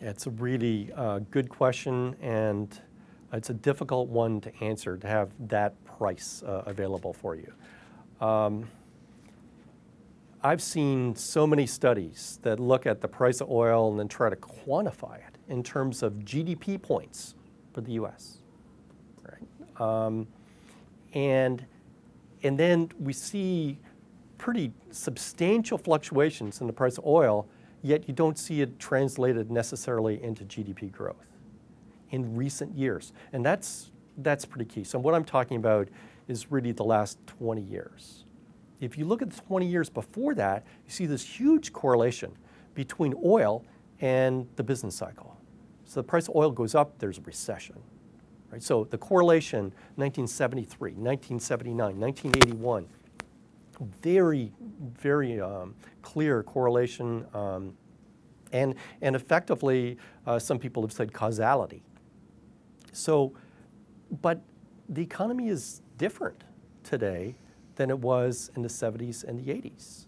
It's a really uh, good question, and it's a difficult one to answer to have that price uh, available for you. Um, I've seen so many studies that look at the price of oil and then try to quantify it in terms of GDP points for the U.S. Right? Um, and and then we see pretty substantial fluctuations in the price of oil, yet you don't see it translated necessarily into GDP growth in recent years. And that's, that's pretty key. So what I'm talking about is really the last 20 years. If you look at the 20 years before that, you see this huge correlation between oil and the business cycle. So the price of oil goes up, there's a recession. Right? So the correlation, 1973, 1979, 1981, very, very um, clear correlation um, and, and effectively, uh, some people have said causality. So, but the economy is different today than it was in the 70s and the 80s.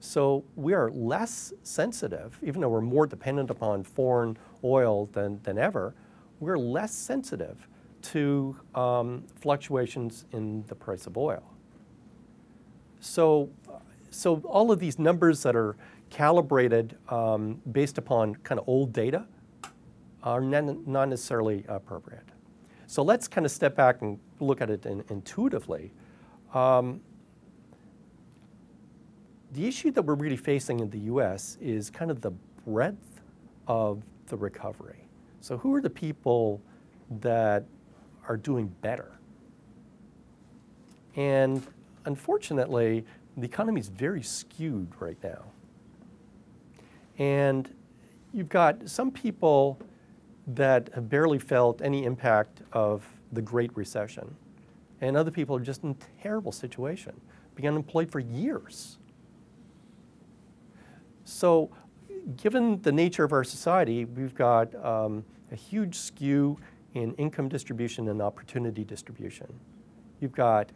So we are less sensitive, even though we're more dependent upon foreign oil than, than ever, we're less sensitive to um, fluctuations in the price of oil. So, so all of these numbers that are calibrated um, based upon kind of old data are not necessarily appropriate. So let's kind of step back and look at it in, intuitively. Um, the issue that we're really facing in the US is kind of the breadth of the recovery. So, who are the people that are doing better? And unfortunately, the economy is very skewed right now. And you've got some people that have barely felt any impact of the Great Recession, and other people are just in a terrible situation, being unemployed for years. So, given the nature of our society, we've got um, a huge skew in income distribution and opportunity distribution. You've got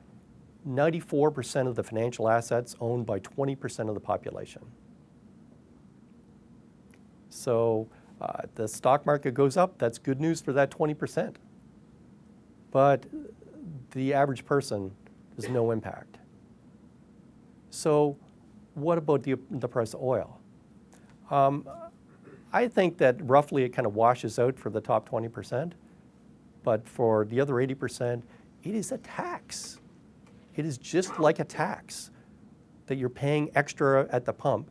94% of the financial assets owned by 20% of the population. So uh, the stock market goes up, that's good news for that 20%. But the average person has no impact. So what about the, the price of oil? Um, I think that roughly it kind of washes out for the top 20%, but for the other 80%, it is a tax. It is just like a tax that you're paying extra at the pump.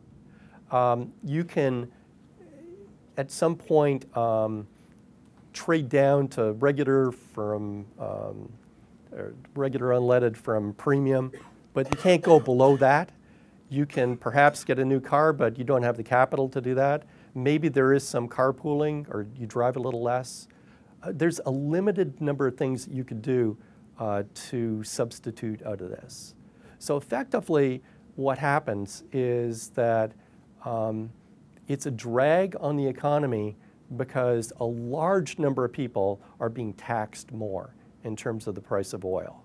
Um, you can, at some point, um, trade down to regular from um, regular unleaded from premium, but you can't go below that. You can perhaps get a new car, but you don't have the capital to do that. Maybe there is some carpooling, or you drive a little less. Uh, there's a limited number of things you could do uh, to substitute out of this. So effectively, what happens is that um, it's a drag on the economy because a large number of people are being taxed more in terms of the price of oil.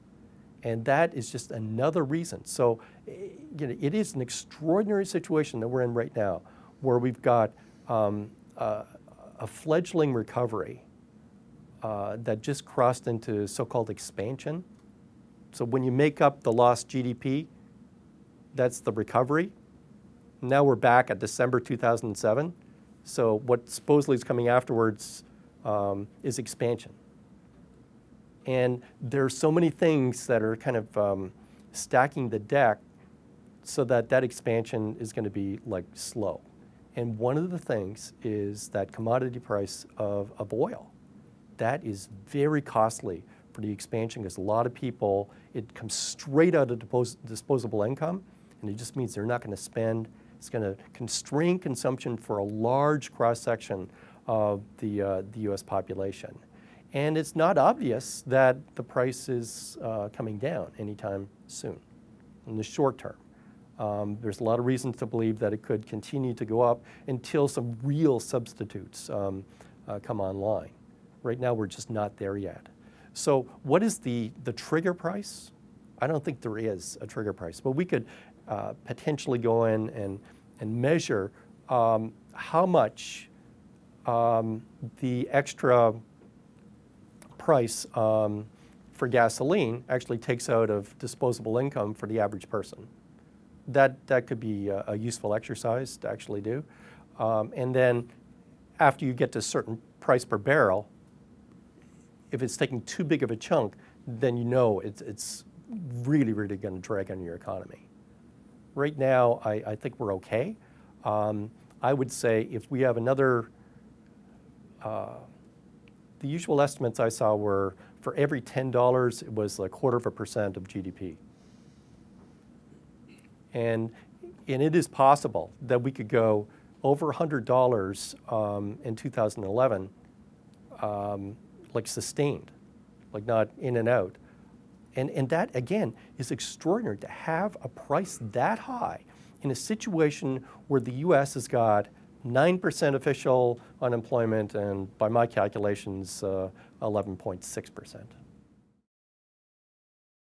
And that is just another reason. So you know, it is an extraordinary situation that we're in right now where we've got um, a fledgling recovery uh, that just crossed into so-called expansion. So when you make up the lost GDP, that's the recovery. Now we're back at December 2007. So what supposedly is coming afterwards um, is expansion. And there are so many things that are kind of um, stacking the deck so that that expansion is going to be like slow. And one of the things is that commodity price of, of oil that is very costly for the expansion because a lot of people, it comes straight out of dispos disposable income, and it just means they're not going to spend. It's going to constrain consumption for a large cross section of the, uh, the US population. And it's not obvious that the price is uh, coming down anytime soon in the short term. Um, there's a lot of reasons to believe that it could continue to go up until some real substitutes um, uh, come online. Right now, we're just not there yet. So what is the, the trigger price? I don't think there is a trigger price, but we could uh, potentially go in and, and measure um, how much um, the extra price um, for gasoline actually takes out of disposable income for the average person. That, that could be a, a useful exercise to actually do. Um, and then after you get to a certain price per barrel, if it's taking too big of a chunk, then you know it's, it's really, really going to drag on your economy. Right now, I, I think we're okay. Um, I would say if we have another, uh, the usual estimates I saw were for every $10, it was a quarter of a percent of GDP. And, and it is possible that we could go over $100 um, in 2011, um, like sustained, like not in and out. And, and that, again, is extraordinary to have a price that high in a situation where the US has got 9% official unemployment and, by my calculations, uh, 11.6%.